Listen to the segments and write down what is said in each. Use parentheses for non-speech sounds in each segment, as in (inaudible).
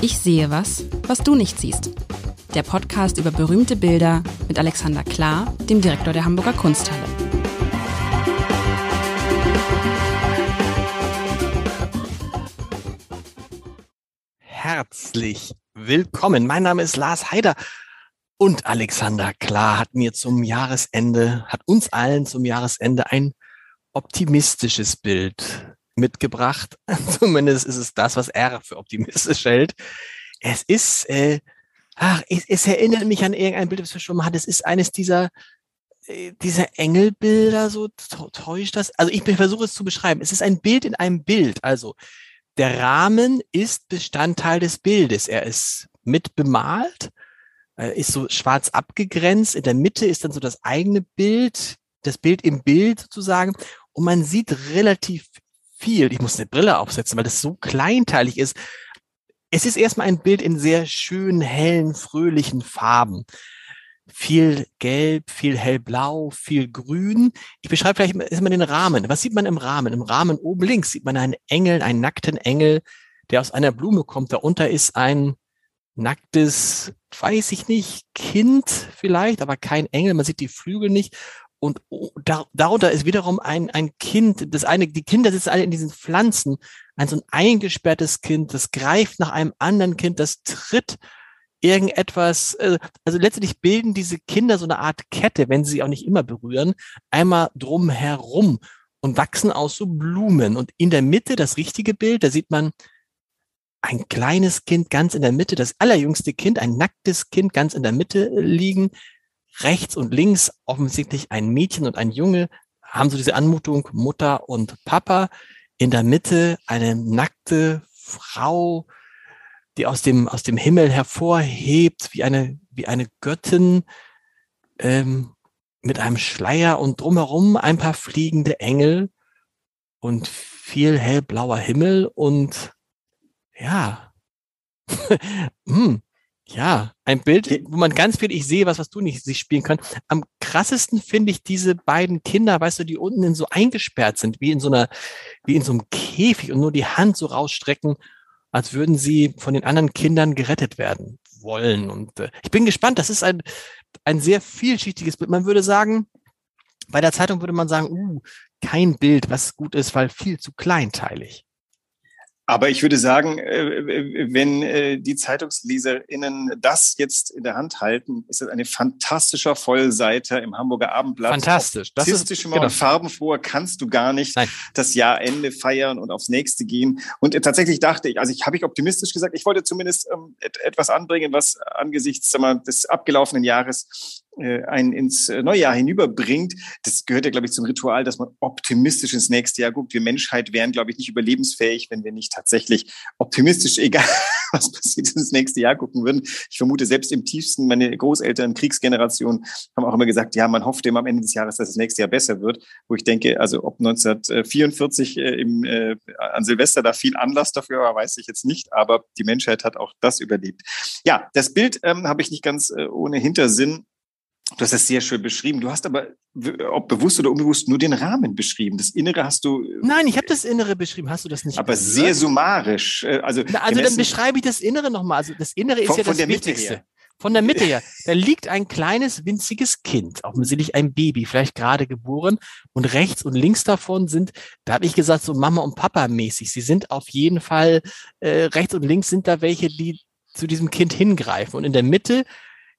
Ich sehe was, was du nicht siehst. Der Podcast über berühmte Bilder mit Alexander Klar, dem Direktor der Hamburger Kunsthalle. Herzlich willkommen. Mein Name ist Lars Heider und Alexander Klar hat mir zum Jahresende, hat uns allen zum Jahresende ein optimistisches Bild mitgebracht. (laughs) Zumindest ist es das, was er für optimistisch hält. Es ist, äh, ach, es, es erinnert mich an irgendein Bild, das wir schon mal hatten. Es ist eines dieser, äh, dieser Engelbilder, so täuscht das. Also ich versuche es zu beschreiben. Es ist ein Bild in einem Bild. Also der Rahmen ist Bestandteil des Bildes. Er ist mit bemalt, äh, ist so schwarz abgegrenzt. In der Mitte ist dann so das eigene Bild, das Bild im Bild sozusagen. Und man sieht relativ viel. Ich muss eine Brille aufsetzen, weil das so kleinteilig ist. Es ist erstmal ein Bild in sehr schönen, hellen, fröhlichen Farben. Viel gelb, viel hellblau, viel grün. Ich beschreibe vielleicht erstmal den Rahmen. Was sieht man im Rahmen? Im Rahmen oben links sieht man einen Engel, einen nackten Engel, der aus einer Blume kommt. Darunter ist ein nacktes, weiß ich nicht, Kind vielleicht, aber kein Engel. Man sieht die Flügel nicht. Und da, darunter ist wiederum ein, ein Kind, das eine, die Kinder sitzen alle in diesen Pflanzen, ein so ein eingesperrtes Kind, das greift nach einem anderen Kind, das tritt irgendetwas, äh, also letztendlich bilden diese Kinder so eine Art Kette, wenn sie sich auch nicht immer berühren, einmal drum herum und wachsen aus so Blumen. Und in der Mitte, das richtige Bild, da sieht man ein kleines Kind ganz in der Mitte, das allerjüngste Kind, ein nacktes Kind ganz in der Mitte liegen, rechts und links offensichtlich ein Mädchen und ein Junge haben so diese Anmutung Mutter und Papa. In der Mitte eine nackte Frau, die aus dem, aus dem Himmel hervorhebt, wie eine, wie eine Göttin, ähm, mit einem Schleier und drumherum ein paar fliegende Engel und viel hellblauer Himmel und ja, (laughs) hm, ja, ein Bild, wo man ganz viel, ich sehe was, was du nicht sich spielen können. Am krassesten finde ich diese beiden Kinder, weißt du, die unten in so eingesperrt sind, wie in so einer, wie in so einem Käfig und nur die Hand so rausstrecken, als würden sie von den anderen Kindern gerettet werden wollen. Und äh, ich bin gespannt. Das ist ein, ein sehr vielschichtiges Bild. Man würde sagen, bei der Zeitung würde man sagen, uh, kein Bild, was gut ist, weil viel zu kleinteilig. Aber ich würde sagen, äh, wenn äh, die ZeitungsleserInnen das jetzt in der Hand halten, ist das eine fantastischer Vollseiter im Hamburger Abendblatt. Fantastisch. Das ist genau. und farbenfroher kannst du gar nicht Nein. das Jahrende feiern und aufs nächste gehen. Und tatsächlich dachte ich, also ich habe ich optimistisch gesagt, ich wollte zumindest ähm, etwas anbringen, was angesichts mal, des abgelaufenen Jahres äh, einen ins äh, neue Jahr hinüberbringt. Das gehört ja, glaube ich, zum Ritual, dass man optimistisch ins nächste Jahr guckt. Wir Menschheit wären, glaube ich, nicht überlebensfähig, wenn wir nicht tatsächlich optimistisch, (laughs) egal was passiert, ins nächste Jahr gucken würden. Ich vermute, selbst im tiefsten, meine Großeltern, Kriegsgeneration, haben auch immer gesagt, ja, man hofft immer am Ende des Jahres, dass das nächste Jahr besser wird. Wo ich denke, also ob 1944 äh, im, äh, an Silvester da viel Anlass dafür war, weiß ich jetzt nicht. Aber die Menschheit hat auch das überlebt. Ja, das Bild ähm, habe ich nicht ganz äh, ohne Hintersinn Du hast das sehr schön beschrieben. Du hast aber, ob bewusst oder unbewusst, nur den Rahmen beschrieben. Das Innere hast du. Äh, Nein, ich habe das Innere beschrieben. Hast du das nicht? Aber gehört? sehr summarisch. Äh, also, Na, also dann beschreibe ich das Innere nochmal. Also das Innere ist von, ja das Wichtigste. Von der Mitte her. Da liegt ein kleines, winziges Kind, offensichtlich ein Baby, vielleicht gerade geboren. Und rechts und links davon sind, da habe ich gesagt, so Mama und Papa mäßig. Sie sind auf jeden Fall, äh, rechts und links sind da welche, die zu diesem Kind hingreifen. Und in der Mitte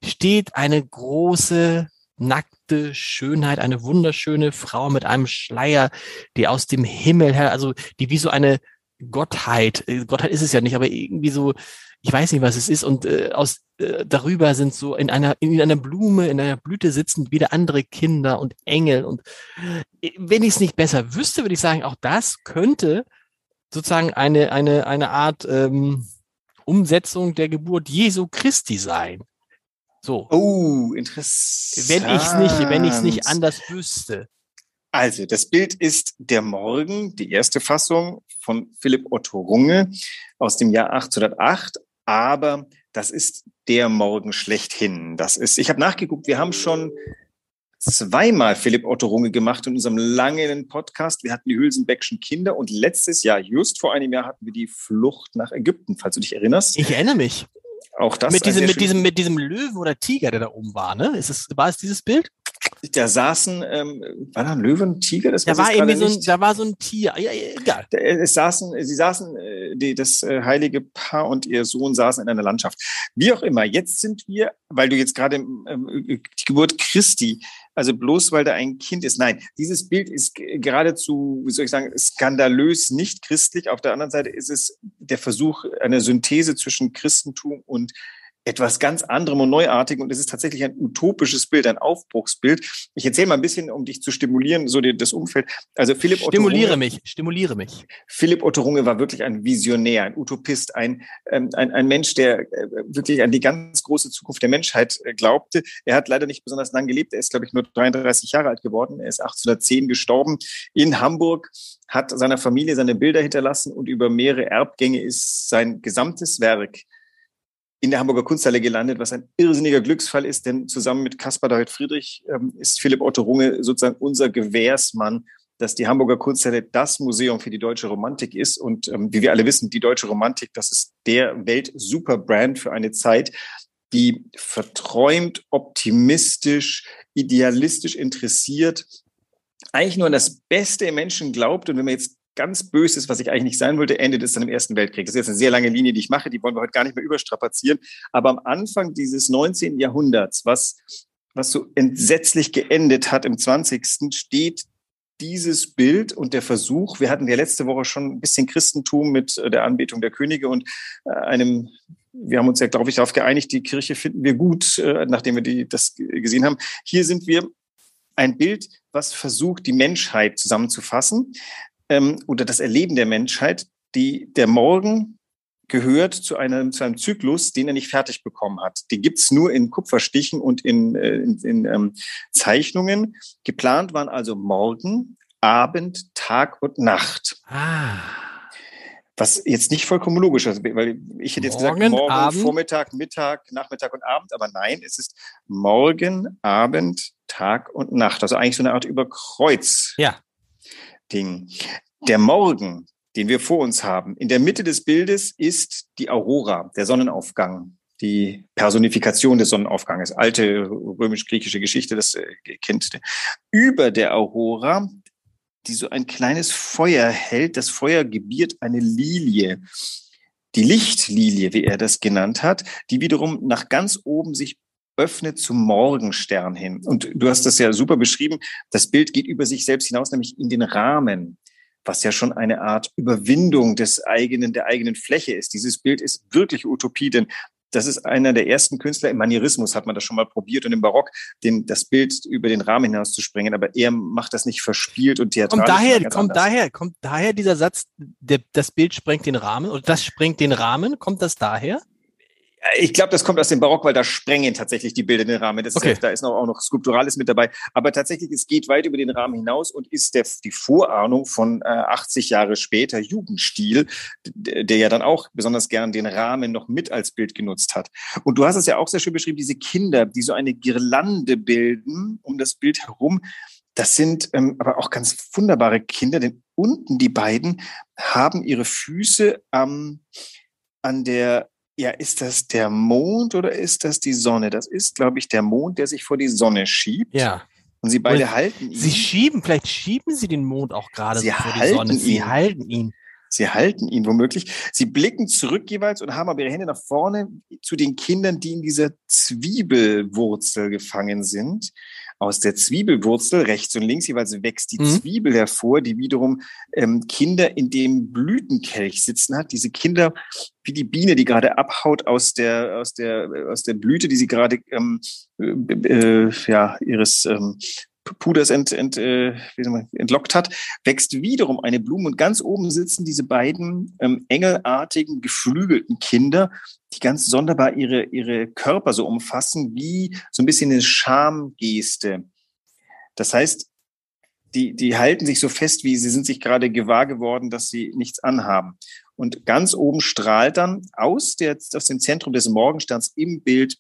steht eine große, nackte Schönheit, eine wunderschöne Frau mit einem Schleier, die aus dem Himmel her, also die wie so eine Gottheit, äh, Gottheit ist es ja nicht, aber irgendwie so, ich weiß nicht, was es ist, und äh, aus äh, darüber sind so in einer in einer Blume, in einer Blüte sitzen wieder andere Kinder und Engel und äh, wenn ich es nicht besser wüsste, würde ich sagen, auch das könnte sozusagen eine eine eine Art ähm, Umsetzung der Geburt Jesu Christi sein. So. Oh, interessant. Wenn ich es nicht, wenn ich es nicht anders wüsste. Also, das Bild ist Der Morgen, die erste Fassung von Philipp Otto Runge aus dem Jahr 1808. Aber das ist der Morgen schlechthin. Das ist, ich habe nachgeguckt, wir haben schon zweimal Philipp Otto Runge gemacht in unserem langen Podcast. Wir hatten die Hülsenbeckschen Kinder und letztes Jahr, just vor einem Jahr, hatten wir die Flucht nach Ägypten, falls du dich erinnerst. Ich erinnere mich. Auch das. Mit diesem, mit diesem, mit diesem Löwen oder Tiger, der da oben war, ne? Ist es, war es dieses Bild? Da saßen, ähm, war da ein Löwen, Tiger? Das da war irgendwie so ein, da war so ein Tier. Ja, egal. Es saßen, sie saßen, äh, die, das äh, heilige Paar und ihr Sohn saßen in einer Landschaft. Wie auch immer, jetzt sind wir, weil du jetzt gerade ähm, die Geburt Christi also bloß weil da ein Kind ist. Nein, dieses Bild ist geradezu, wie soll ich sagen, skandalös nicht christlich. Auf der anderen Seite ist es der Versuch einer Synthese zwischen Christentum und etwas ganz anderem und Neuartigem. Und es ist tatsächlich ein utopisches Bild, ein Aufbruchsbild. Ich erzähle mal ein bisschen, um dich zu stimulieren, so das Umfeld. Also Philipp Stimuliere Otto Runge, mich, stimuliere mich. Philipp Otto Runge war wirklich ein Visionär, ein Utopist, ein, ähm, ein, ein Mensch, der äh, wirklich an die ganz große Zukunft der Menschheit äh, glaubte. Er hat leider nicht besonders lang gelebt. Er ist, glaube ich, nur 33 Jahre alt geworden. Er ist 1810 gestorben in Hamburg hat seiner Familie seine Bilder hinterlassen und über mehrere Erbgänge ist sein gesamtes Werk in der Hamburger Kunsthalle gelandet, was ein irrsinniger Glücksfall ist, denn zusammen mit Caspar David Friedrich ähm, ist Philipp Otto Runge sozusagen unser Gewährsmann, dass die Hamburger Kunsthalle das Museum für die deutsche Romantik ist. Und ähm, wie wir alle wissen, die deutsche Romantik, das ist der Welt-Superbrand für eine Zeit, die verträumt, optimistisch, idealistisch interessiert, eigentlich nur an das Beste im Menschen glaubt. Und wenn man jetzt ganz Böses, was ich eigentlich nicht sein wollte, endet es dann im Ersten Weltkrieg. Das ist jetzt eine sehr lange Linie, die ich mache, die wollen wir heute gar nicht mehr überstrapazieren. Aber am Anfang dieses 19. Jahrhunderts, was, was so entsetzlich geendet hat im 20. steht dieses Bild und der Versuch, wir hatten ja letzte Woche schon ein bisschen Christentum mit äh, der Anbetung der Könige und äh, einem, wir haben uns ja, glaube ich, darauf geeinigt, die Kirche finden wir gut, äh, nachdem wir die, das gesehen haben. Hier sind wir ein Bild, was versucht, die Menschheit zusammenzufassen ähm, oder das Erleben der Menschheit, die der Morgen gehört zu einem, zu einem Zyklus, den er nicht fertig bekommen hat. Die gibt's nur in Kupferstichen und in, äh, in, in ähm, Zeichnungen. Geplant waren also Morgen, Abend, Tag und Nacht. Ah. Was jetzt nicht vollkommen logisch ist, weil ich hätte jetzt morgen, gesagt, morgen, Abend. Vormittag, Mittag, Nachmittag und Abend, aber nein, es ist Morgen, Abend, Tag und Nacht. Also eigentlich so eine Art Überkreuz. Ja. Ding. Der Morgen, den wir vor uns haben, in der Mitte des Bildes ist die Aurora, der Sonnenaufgang, die Personifikation des Sonnenaufganges. Alte römisch-griechische Geschichte, das äh, kennt. Über der Aurora, die so ein kleines Feuer hält. Das Feuer gebiert eine Lilie. Die Lichtlilie, wie er das genannt hat, die wiederum nach ganz oben sich öffnet zum Morgenstern hin. Und du hast das ja super beschrieben. Das Bild geht über sich selbst hinaus, nämlich in den Rahmen, was ja schon eine Art Überwindung des eigenen, der eigenen Fläche ist. Dieses Bild ist wirklich Utopie, denn das ist einer der ersten Künstler. Im Manierismus hat man das schon mal probiert und im Barock den, das Bild über den Rahmen hinaus zu sprengen. Aber er macht das nicht verspielt und theatralisch. Kommt daher, kommt anders. daher, kommt daher dieser Satz, der, das Bild sprengt den Rahmen und das sprengt den Rahmen. Kommt das daher? Ich glaube, das kommt aus dem Barock, weil da sprengen tatsächlich die Bilder den Rahmen. Das okay. ist, da ist noch, auch noch Skulpturales mit dabei. Aber tatsächlich, es geht weit über den Rahmen hinaus und ist der, die Vorahnung von äh, 80 Jahre später Jugendstil, der ja dann auch besonders gern den Rahmen noch mit als Bild genutzt hat. Und du hast es ja auch sehr schön beschrieben, diese Kinder, die so eine Girlande bilden um das Bild herum. Das sind ähm, aber auch ganz wunderbare Kinder, denn unten die beiden haben ihre Füße ähm, an der ja, ist das der Mond oder ist das die Sonne? Das ist, glaube ich, der Mond, der sich vor die Sonne schiebt. Ja. Und sie beide Und halten ihn. Sie schieben, vielleicht schieben sie den Mond auch gerade so vor die Sonne. Ihn. Sie halten ihn. Sie halten ihn womöglich. Sie blicken zurück jeweils und haben aber ihre Hände nach vorne zu den Kindern, die in dieser Zwiebelwurzel gefangen sind aus der Zwiebelwurzel rechts und links jeweils wächst die mhm. Zwiebel hervor, die wiederum ähm, Kinder in dem Blütenkelch sitzen hat. Diese Kinder, wie die Biene, die gerade abhaut aus der aus der aus der Blüte, die sie gerade ähm, äh, äh, ja ihres ähm, Puders ent, ent, äh, entlockt hat, wächst wiederum eine Blume und ganz oben sitzen diese beiden ähm, engelartigen, geflügelten Kinder, die ganz sonderbar ihre, ihre Körper so umfassen, wie so ein bisschen eine Schamgeste. Das heißt, die, die halten sich so fest, wie sie sind sich gerade gewahr geworden, dass sie nichts anhaben. Und ganz oben strahlt dann aus, der, aus dem Zentrum des Morgensterns im Bild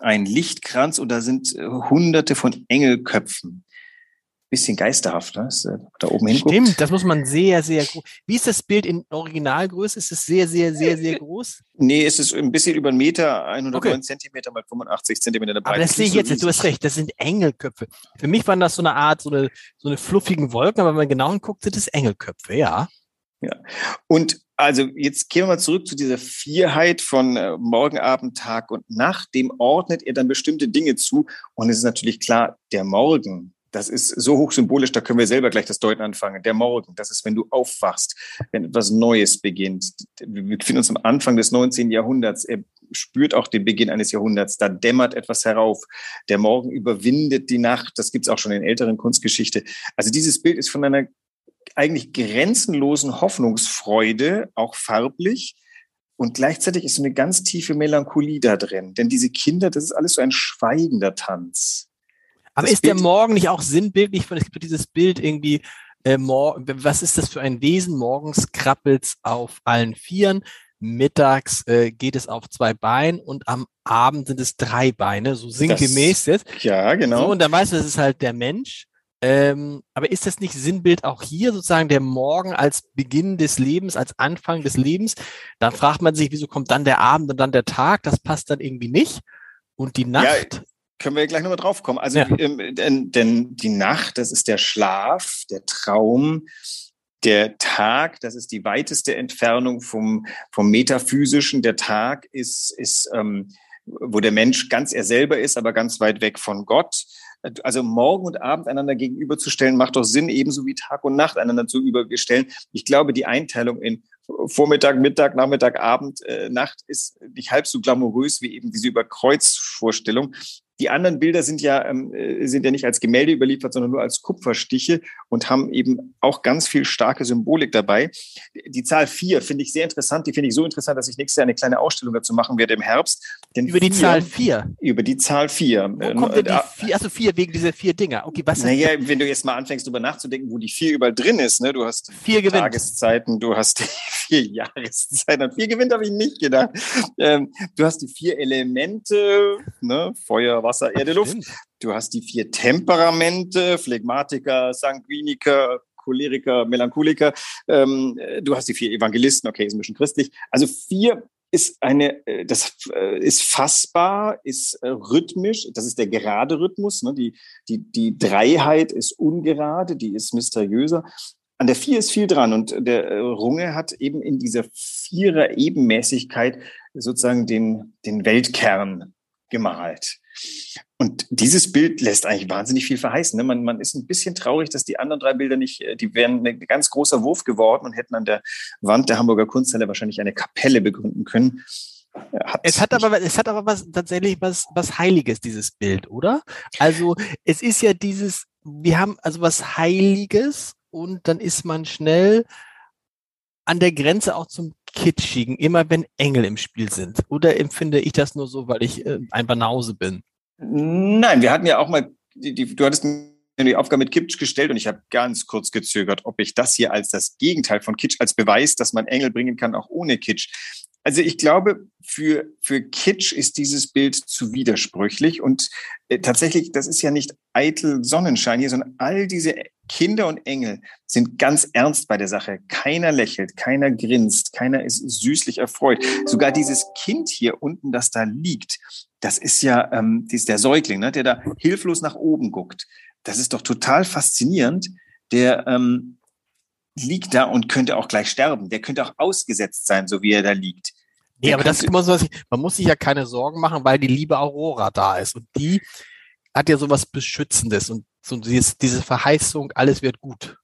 ein Lichtkranz und da sind äh, hunderte von Engelköpfen bisschen geisterhaft, ne? da oben hinguckt. Stimmt, das muss man sehr, sehr groß. Wie ist das Bild in Originalgröße? Ist es sehr, sehr, sehr, sehr groß? Nee, es ist ein bisschen über einen Meter, 109 okay. Zentimeter mal 85 Zentimeter Breite. Aber das sehe ich jetzt, so du hast recht, das sind Engelköpfe. Für mich waren das so eine Art, so eine, so eine fluffigen Wolken, aber wenn man genau hinguckt, sind es Engelköpfe, ja. Ja. Und also jetzt kehren wir mal zurück zu dieser Vierheit von äh, Morgen, Abend, Tag und Nacht. Dem ordnet er dann bestimmte Dinge zu. Und es ist natürlich klar, der Morgen, das ist so hochsymbolisch, da können wir selber gleich das Deuten anfangen. Der Morgen, das ist, wenn du aufwachst, wenn etwas Neues beginnt. Wir befinden uns am Anfang des 19. Jahrhunderts. Er spürt auch den Beginn eines Jahrhunderts. Da dämmert etwas herauf. Der Morgen überwindet die Nacht. Das gibt es auch schon in älteren Kunstgeschichte. Also dieses Bild ist von einer eigentlich grenzenlosen Hoffnungsfreude, auch farblich. Und gleichzeitig ist so eine ganz tiefe Melancholie da drin. Denn diese Kinder, das ist alles so ein schweigender Tanz. Aber das ist Bild der Morgen nicht auch sinnbildlich? Es gibt dieses Bild irgendwie, äh, was ist das für ein Wesen? Morgens krabbelt's auf allen Vieren, mittags äh, geht es auf zwei Beinen und am Abend sind es drei Beine, so sinngemäß jetzt. Ja, genau. So, und dann weißt du, das ist halt der Mensch. Ähm, aber ist das nicht Sinnbild auch hier sozusagen der Morgen als Beginn des Lebens, als Anfang des Lebens? Dann fragt man sich, wieso kommt dann der Abend und dann der Tag? Das passt dann irgendwie nicht. Und die Nacht. Ja, können wir gleich nochmal drauf kommen. Also, ja. ähm, denn, denn die Nacht, das ist der Schlaf, der Traum, der Tag, das ist die weiteste Entfernung vom, vom Metaphysischen. Der Tag ist, ist ähm, wo der Mensch ganz er selber ist, aber ganz weit weg von Gott. Also Morgen und Abend einander gegenüberzustellen, macht doch Sinn, ebenso wie Tag und Nacht einander zu überstellen. Ich glaube, die Einteilung in Vormittag, Mittag, Nachmittag, Abend, äh, Nacht ist nicht halb so glamourös wie eben diese Überkreuzvorstellung. Die anderen Bilder sind ja, ähm, äh, sind ja nicht als Gemälde überliefert, sondern nur als Kupferstiche und haben eben auch ganz viel starke Symbolik dabei. Die Zahl vier finde ich sehr interessant. Die finde ich so interessant, dass ich nächstes Jahr eine kleine Ausstellung dazu machen werde im Herbst. Denn über die Zahl vier? Über die Zahl vier. Wo kommt denn die äh, vier? Also vier wegen dieser vier Dinger. Okay, was naja, wenn du jetzt mal anfängst, darüber nachzudenken, wo die vier überall drin ist, ne? Du hast vier gewinnt. Tageszeiten, du hast die (laughs) vier Jahreszeiten. An vier gewinnt habe ich nicht gedacht. Ähm, du hast die vier Elemente, ne? Feuer, Wasser, Erde, Luft. Du hast die vier Temperamente, Phlegmatiker, Sanguiniker, Choleriker, Melancholiker. Ähm, du hast die vier Evangelisten, okay, ist ein bisschen christlich. Also vier ist eine, äh, das äh, ist fassbar, ist äh, rhythmisch, das ist der gerade Rhythmus. Ne? Die, die, die Dreiheit ist ungerade, die ist mysteriöser. An der Vier ist viel dran und der Runge hat eben in dieser Vierer Ebenmäßigkeit sozusagen den, den Weltkern gemalt. Und dieses Bild lässt eigentlich wahnsinnig viel verheißen. Ne? Man, man ist ein bisschen traurig, dass die anderen drei Bilder nicht, äh, die wären ein ganz großer Wurf geworden und hätten an der Wand der Hamburger Kunsthalle wahrscheinlich eine Kapelle begründen können. Hat es hat aber, es hat aber was, tatsächlich was, was Heiliges, dieses Bild, oder? Also, es ist ja dieses, wir haben also was Heiliges und dann ist man schnell an der Grenze auch zum Kitschigen, immer wenn Engel im Spiel sind. Oder empfinde ich das nur so, weil ich äh, ein Banause bin? Nein, wir hatten ja auch mal, die, die, du hattest mir die Aufgabe mit Kitsch gestellt und ich habe ganz kurz gezögert, ob ich das hier als das Gegenteil von Kitsch, als Beweis, dass man Engel bringen kann, auch ohne Kitsch. Also ich glaube, für, für Kitsch ist dieses Bild zu widersprüchlich und äh, tatsächlich, das ist ja nicht eitel Sonnenschein hier, sondern all diese Kinder und Engel sind ganz ernst bei der Sache. Keiner lächelt, keiner grinst, keiner ist süßlich erfreut. Sogar dieses Kind hier unten, das da liegt, das ist ja ähm, das ist der Säugling, ne, der da hilflos nach oben guckt. Das ist doch total faszinierend. Der ähm, liegt da und könnte auch gleich sterben. Der könnte auch ausgesetzt sein, so wie er da liegt. Nee, aber das ist immer so, was ich, man muss sich ja keine Sorgen machen, weil die liebe Aurora da ist. Und die hat ja sowas Beschützendes und so dieses, diese Verheißung, alles wird gut.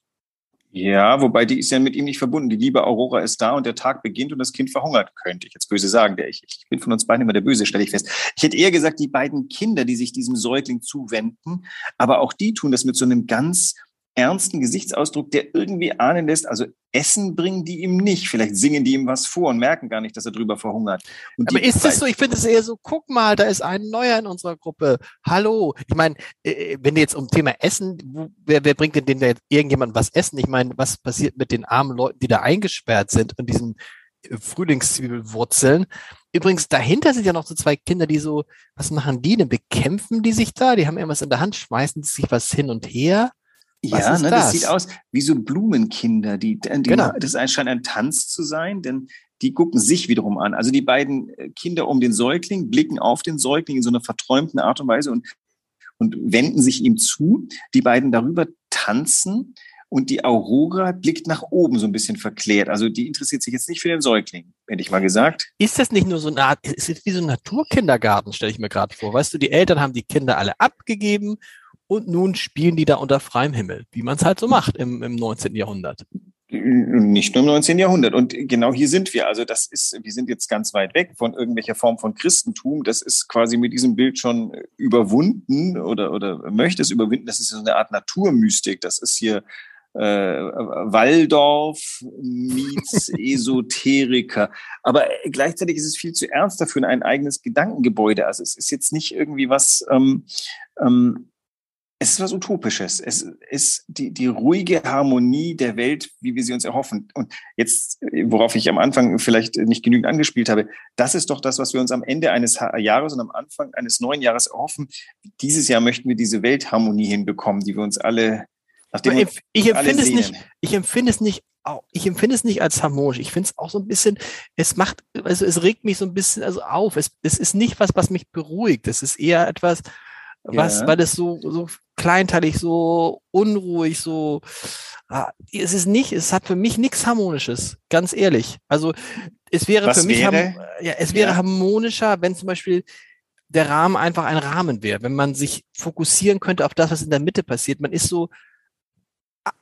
Ja, wobei die ist ja mit ihm nicht verbunden. Die liebe Aurora ist da und der Tag beginnt und das Kind verhungert, könnte ich jetzt böse sagen. Ich, ich bin von uns beiden immer der Böse, stelle ich fest. Ich hätte eher gesagt, die beiden Kinder, die sich diesem Säugling zuwenden, aber auch die tun das mit so einem ganz ernsten Gesichtsausdruck, der irgendwie ahnen lässt, also Essen bringen die ihm nicht. Vielleicht singen die ihm was vor und merken gar nicht, dass er drüber verhungert. Und Aber ist es so? Ich finde es eher so, guck mal, da ist ein Neuer in unserer Gruppe. Hallo. Ich meine, äh, wenn jetzt um Thema Essen, wer, wer bringt denn denen da jetzt irgendjemand was essen? Ich meine, was passiert mit den armen Leuten, die da eingesperrt sind und diesen äh, Frühlingszwiebelwurzeln? übrigens, dahinter sind ja noch so zwei Kinder, die so, was machen die denn? Bekämpfen die sich da? Die haben irgendwas in der Hand, schmeißen sich was hin und her. Was ja, ne, das? das? sieht aus wie so Blumenkinder. Die, die genau. Das scheint ein Tanz zu sein, denn die gucken sich wiederum an. Also die beiden äh, Kinder um den Säugling blicken auf den Säugling in so einer verträumten Art und Weise und, und wenden sich ihm zu. Die beiden darüber tanzen und die Aurora blickt nach oben so ein bisschen verklärt. Also die interessiert sich jetzt nicht für den Säugling, hätte ich mal gesagt. Ist das nicht nur so eine Art, ist es wie so ein Naturkindergarten, stelle ich mir gerade vor. Weißt du, die Eltern haben die Kinder alle abgegeben und nun spielen die da unter freiem Himmel, wie man es halt so macht im, im 19. Jahrhundert. Nicht nur im 19. Jahrhundert. Und genau hier sind wir. Also das ist, wir sind jetzt ganz weit weg von irgendwelcher Form von Christentum. Das ist quasi mit diesem Bild schon überwunden oder, oder möchte es überwinden. Das ist so eine Art Naturmystik. Das ist hier äh, Waldorf meets (laughs) Esoteriker. Aber gleichzeitig ist es viel zu ernst dafür ein eigenes Gedankengebäude. Also es ist jetzt nicht irgendwie was, ähm, ähm, es ist was Utopisches. Es ist die, die ruhige Harmonie der Welt, wie wir sie uns erhoffen. Und jetzt, worauf ich am Anfang vielleicht nicht genügend angespielt habe, das ist doch das, was wir uns am Ende eines Jahres und am Anfang eines neuen Jahres erhoffen. Dieses Jahr möchten wir diese Weltharmonie hinbekommen, die wir uns alle, nachdem ich, ich empfinde es nicht, ich empfinde es nicht ich empfinde es nicht als harmonisch. Ich finde es auch so ein bisschen, es macht, also es regt mich so ein bisschen also auf. Es, es ist nicht was, was mich beruhigt. Es ist eher etwas, was, ja. weil es so, so kleinteilig, so unruhig, so, ah, es ist nicht, es hat für mich nichts Harmonisches, ganz ehrlich. Also, es wäre was für mich, wäre? ja, es wäre ja. harmonischer, wenn zum Beispiel der Rahmen einfach ein Rahmen wäre, wenn man sich fokussieren könnte auf das, was in der Mitte passiert. Man ist so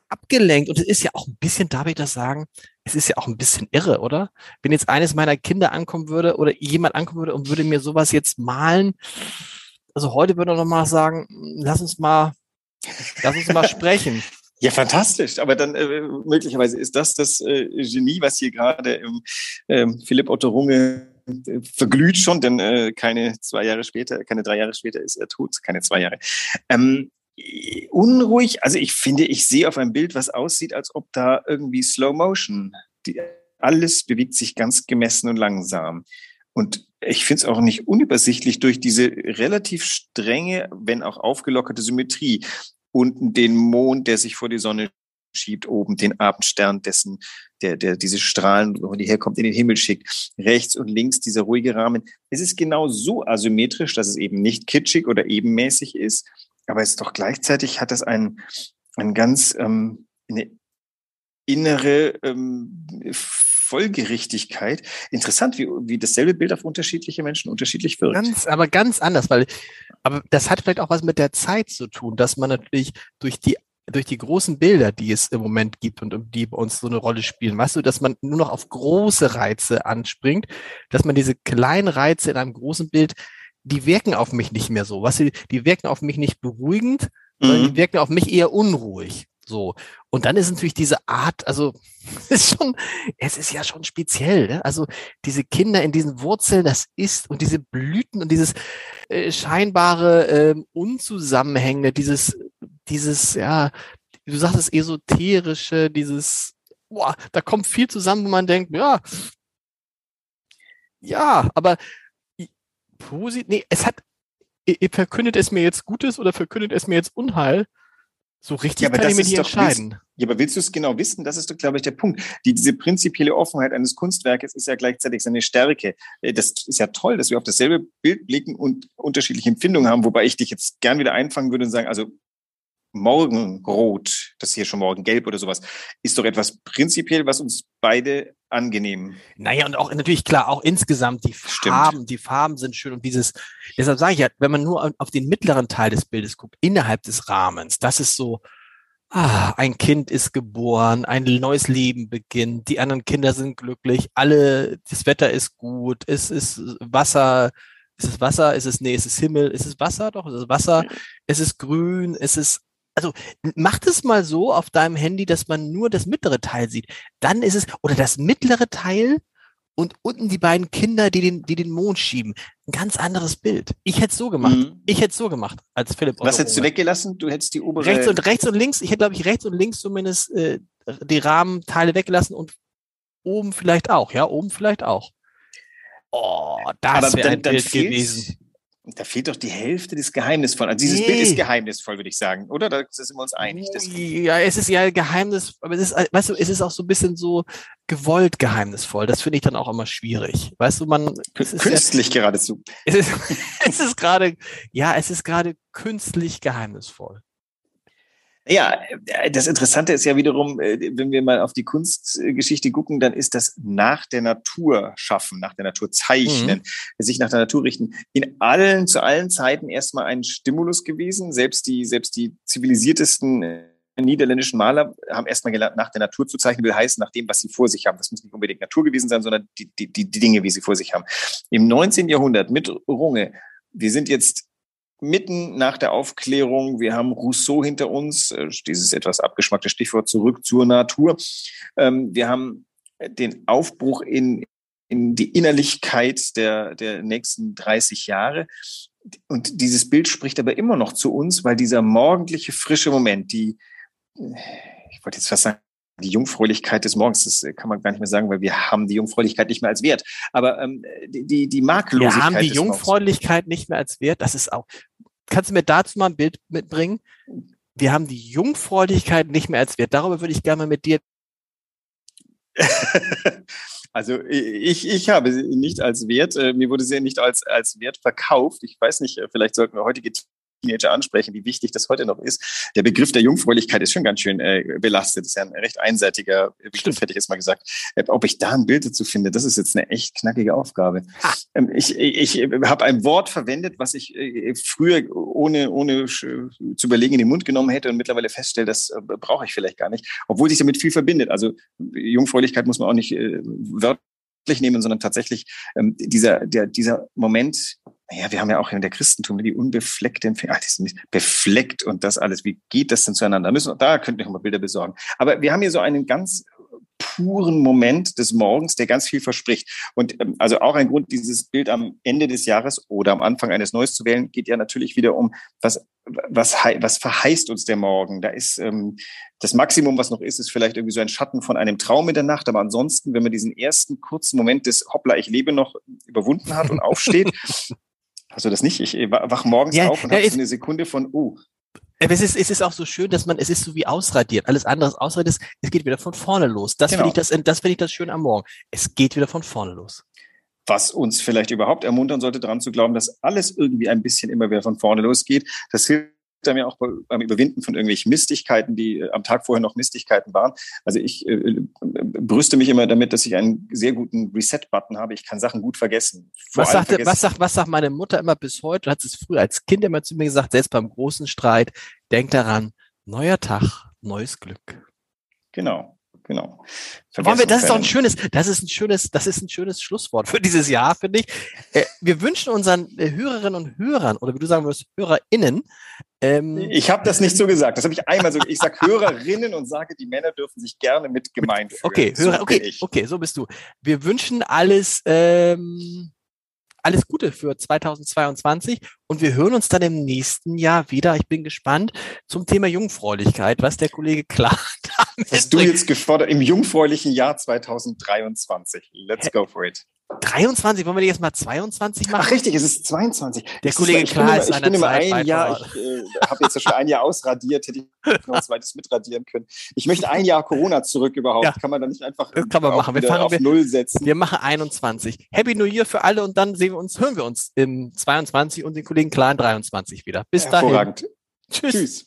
abgelenkt und es ist ja auch ein bisschen, darf ich das sagen, es ist ja auch ein bisschen irre, oder? Wenn jetzt eines meiner Kinder ankommen würde oder jemand ankommen würde und würde mir sowas jetzt malen, also heute würde er noch mal sagen, lass uns mal, lass uns mal sprechen. (laughs) Ja, fantastisch. Aber dann äh, möglicherweise ist das das äh, Genie, was hier gerade im ähm, Philipp Otto Runge äh, verglüht schon, denn äh, keine zwei Jahre später, keine drei Jahre später ist er tot, keine zwei Jahre. Ähm, unruhig, also ich finde, ich sehe auf einem Bild, was aussieht, als ob da irgendwie Slow Motion, die, alles bewegt sich ganz gemessen und langsam. Und ich finde es auch nicht unübersichtlich durch diese relativ strenge, wenn auch aufgelockerte Symmetrie. Unten den Mond, der sich vor die Sonne schiebt, oben den Abendstern, dessen, der, der diese Strahlen, wo die herkommt, in den Himmel schickt. Rechts und links dieser ruhige Rahmen. Es ist genau so asymmetrisch, dass es eben nicht kitschig oder ebenmäßig ist, aber es ist doch gleichzeitig hat es ein, ein ganz ähm, eine innere ähm, Folgerichtigkeit. Interessant, wie, wie dasselbe Bild auf unterschiedliche Menschen unterschiedlich wirkt. Ganz, aber ganz anders, weil, aber das hat vielleicht auch was mit der Zeit zu tun, dass man natürlich durch die durch die großen Bilder, die es im Moment gibt und die bei uns so eine Rolle spielen, weißt du, dass man nur noch auf große Reize anspringt, dass man diese kleinen Reize in einem großen Bild, die wirken auf mich nicht mehr so, weißt du, die wirken auf mich nicht beruhigend, mhm. sondern die wirken auf mich eher unruhig. So. Und dann ist natürlich diese Art, also (laughs) ist schon, es ist ja schon speziell. Ne? Also diese Kinder in diesen Wurzeln, das ist und diese Blüten und dieses äh, scheinbare äh, Unzusammenhängende, dieses, dieses, ja, du sagst es esoterische, dieses, boah, da kommt viel zusammen, wo man denkt, ja, ja, aber positiv, nee, es hat, ihr verkündet es mir jetzt Gutes oder verkündet es mir jetzt Unheil? So richtig ja, kann ich mir nicht entscheiden. Willst, ja, aber willst du es genau wissen? Das ist doch, glaube ich, der Punkt. Die, diese prinzipielle Offenheit eines Kunstwerkes ist ja gleichzeitig seine Stärke. Äh, das ist ja toll, dass wir auf dasselbe Bild blicken und unterschiedliche Empfindungen haben, wobei ich dich jetzt gern wieder einfangen würde und sagen, also Morgenrot, das ist hier schon Morgengelb oder sowas, ist doch etwas prinzipiell, was uns beide angenehm. Naja, und auch natürlich klar, auch insgesamt die Farben, Stimmt. die Farben sind schön und dieses, deshalb sage ich ja, wenn man nur auf den mittleren Teil des Bildes guckt, innerhalb des Rahmens, das ist so, ah, ein Kind ist geboren, ein neues Leben beginnt, die anderen Kinder sind glücklich, alle, das Wetter ist gut, es ist Wasser, ist es Wasser, ist es, nee, ist es Himmel, ist es Wasser, doch, ist es Wasser, es ist grün, es ist also mach das mal so auf deinem Handy, dass man nur das mittlere Teil sieht. Dann ist es, oder das mittlere Teil und unten die beiden Kinder, die den, die den Mond schieben. Ein ganz anderes Bild. Ich hätte es so gemacht. Mhm. Ich hätte es so gemacht, als Philipp. Was hättest du weggelassen? Du hättest die obere. Rechts und rechts und links. Ich hätte, glaube ich, rechts und links zumindest äh, die Rahmenteile weggelassen und oben vielleicht auch. Ja, oben vielleicht auch. Oh, das wäre ein Bild fehlt, gewesen. Da fehlt doch die Hälfte des Geheimnisvollen. Also dieses nee. Bild ist geheimnisvoll, würde ich sagen, oder? Da sind wir uns einig. Ja, es ist ja Geheimnis, aber es ist, weißt du, es ist auch so ein bisschen so gewollt geheimnisvoll. Das finde ich dann auch immer schwierig. Weißt du, man. Künstlich ja, geradezu. (laughs) Es ist, es ist gerade, ja, es ist gerade künstlich geheimnisvoll. Ja, äh, das Interessante ist ja wiederum, äh, wenn wir mal auf die Kunstgeschichte gucken, dann ist das nach der Natur schaffen, nach der Natur zeichnen, mhm. sich nach der Natur richten, in allen, zu allen Zeiten erstmal ein Stimulus gewesen. Selbst die, selbst die zivilisiertesten äh, niederländischen Maler haben erstmal gelernt, nach der Natur zu zeichnen, will heißen, nach dem, was sie vor sich haben. Das muss nicht unbedingt Natur gewesen sein, sondern die, die, die Dinge, wie sie vor sich haben. Im 19. Jahrhundert mit Runge, wir sind jetzt mitten nach der Aufklärung. Wir haben Rousseau hinter uns, äh, dieses etwas abgeschmackte Stichwort zurück zur Natur. Ähm, wir haben den Aufbruch in, in die Innerlichkeit der, der nächsten 30 Jahre. Und dieses Bild spricht aber immer noch zu uns, weil dieser morgendliche, frische Moment, die, ich wollte jetzt fast sagen, die Jungfräulichkeit des Morgens, das kann man gar nicht mehr sagen, weil wir haben die Jungfräulichkeit nicht mehr als Wert. Aber ähm, die, die, Makellosigkeit. Wir haben die Jungfräulichkeit nicht mehr als Wert. Das ist auch, Kannst du mir dazu mal ein Bild mitbringen? Wir haben die Jungfräulichkeit nicht mehr als Wert. Darüber würde ich gerne mal mit dir. (laughs) Also ich, ich habe sie nicht als Wert, äh, mir wurde sie nicht als, als Wert verkauft. Ich weiß nicht, äh, vielleicht sollten wir heutige Teenager ansprechen, wie wichtig das heute noch ist. Der Begriff der Jungfräulichkeit ist schon ganz schön äh, belastet. Das ist ja ein recht einseitiger Begriff, hätte ich jetzt mal gesagt. Äh, ob ich da ein Bild dazu finde, das ist jetzt eine echt knackige Aufgabe. Ähm, ich ich, ich habe ein Wort verwendet, was ich äh, früher ohne, ohne zu überlegen in den Mund genommen hätte und mittlerweile feststelle, das äh, brauche ich vielleicht gar nicht, obwohl sich damit viel verbindet. Also Jungfräulichkeit muss man auch nicht äh, wörtlich nehmen, sondern tatsächlich ähm, dieser, der, dieser Moment, naja, wir haben ja auch in der Christentum die die sind befleckt und das alles. Wie geht das denn zueinander? Da müssen, da könnten wir mal Bilder besorgen. Aber wir haben hier so einen ganz puren Moment des Morgens, der ganz viel verspricht. Und ähm, also auch ein Grund, dieses Bild am Ende des Jahres oder am Anfang eines Neues zu wählen, geht ja natürlich wieder um, was, was, was verheißt uns der Morgen? Da ist ähm, das Maximum, was noch ist, ist vielleicht irgendwie so ein Schatten von einem Traum in der Nacht. Aber ansonsten, wenn man diesen ersten kurzen Moment des Hoppla, ich lebe noch überwunden hat und aufsteht, (laughs) Hast du das nicht? Ich wach morgens ja, auf und ja, habe so eine Sekunde von, oh. Es ist, es ist auch so schön, dass man, es ist so wie ausradiert. Alles andere ist ausradiert, es geht wieder von vorne los. Das genau. finde ich das, das finde ich das schön am Morgen. Es geht wieder von vorne los. Was uns vielleicht überhaupt ermuntern sollte, daran zu glauben, dass alles irgendwie ein bisschen immer wieder von vorne losgeht. Das hilft einem ja auch beim Überwinden von irgendwelchen Mistigkeiten, die äh, am Tag vorher noch Mistigkeiten waren. Also ich äh, äh, brüste mich immer damit, dass ich einen sehr guten Reset-Button habe. Ich kann Sachen gut vergessen. was, sagte, vergessen. was, sagt, was sagt meine Mutter immer bis heute? Hat es früher als Kind immer zu mir gesagt, selbst beim großen Streit, denk daran, neuer Tag, neues Glück. Genau genau. Wollen wir, das ist doch ein schönes, das ist ein schönes, das ist ein schönes Schlusswort für dieses Jahr, finde ich. Äh, wir wünschen unseren äh, Hörerinnen und Hörern, oder wie du sagen würdest, HörerInnen, ähm, ich habe das nicht so gesagt. Das habe ich einmal so. Ich sage Hörerinnen und sage, die Männer dürfen sich gerne mit gemeint fühlen. Okay, Hörer, so okay, okay, so bist du. Wir wünschen alles, ähm, alles Gute für 2022 und wir hören uns dann im nächsten Jahr wieder. Ich bin gespannt zum Thema Jungfräulichkeit, was der Kollege klar (laughs) Hast du jetzt gefordert im jungfräulichen Jahr 2023? Let's go for it. 23, wollen wir die jetzt mal 22 machen? Ach richtig, es ist 22. Der es Kollege ist, Klar ist Ich bin immer ein Jahr, ich äh, habe jetzt schon ein Jahr ausradiert, hätte ich noch ein zweites mitradieren können. Ich möchte ein Jahr Corona zurück überhaupt. Ja. Kann man da nicht einfach kann man machen. Wir fangen auf wir, Null setzen? Wir machen 21. Happy New Year für alle und dann sehen wir uns, hören wir uns im 22 und den Kollegen Klar in 23 wieder. Bis dahin. Tschüss. Tschüss.